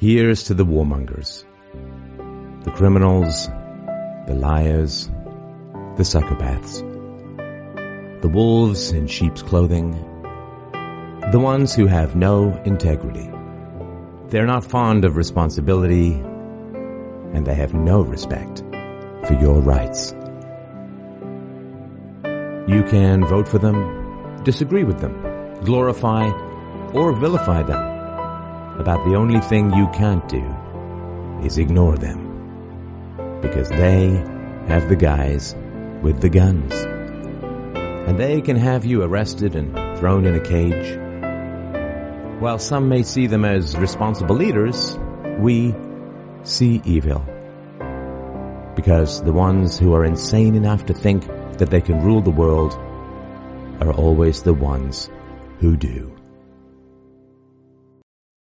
Here's to the warmongers, the criminals, the liars, the psychopaths, the wolves in sheep's clothing, the ones who have no integrity. They're not fond of responsibility, and they have no respect for your rights. You can vote for them, disagree with them, glorify or vilify them. About the only thing you can't do is ignore them. Because they have the guys with the guns. And they can have you arrested and thrown in a cage. While some may see them as responsible leaders, we see evil. Because the ones who are insane enough to think that they can rule the world are always the ones who do.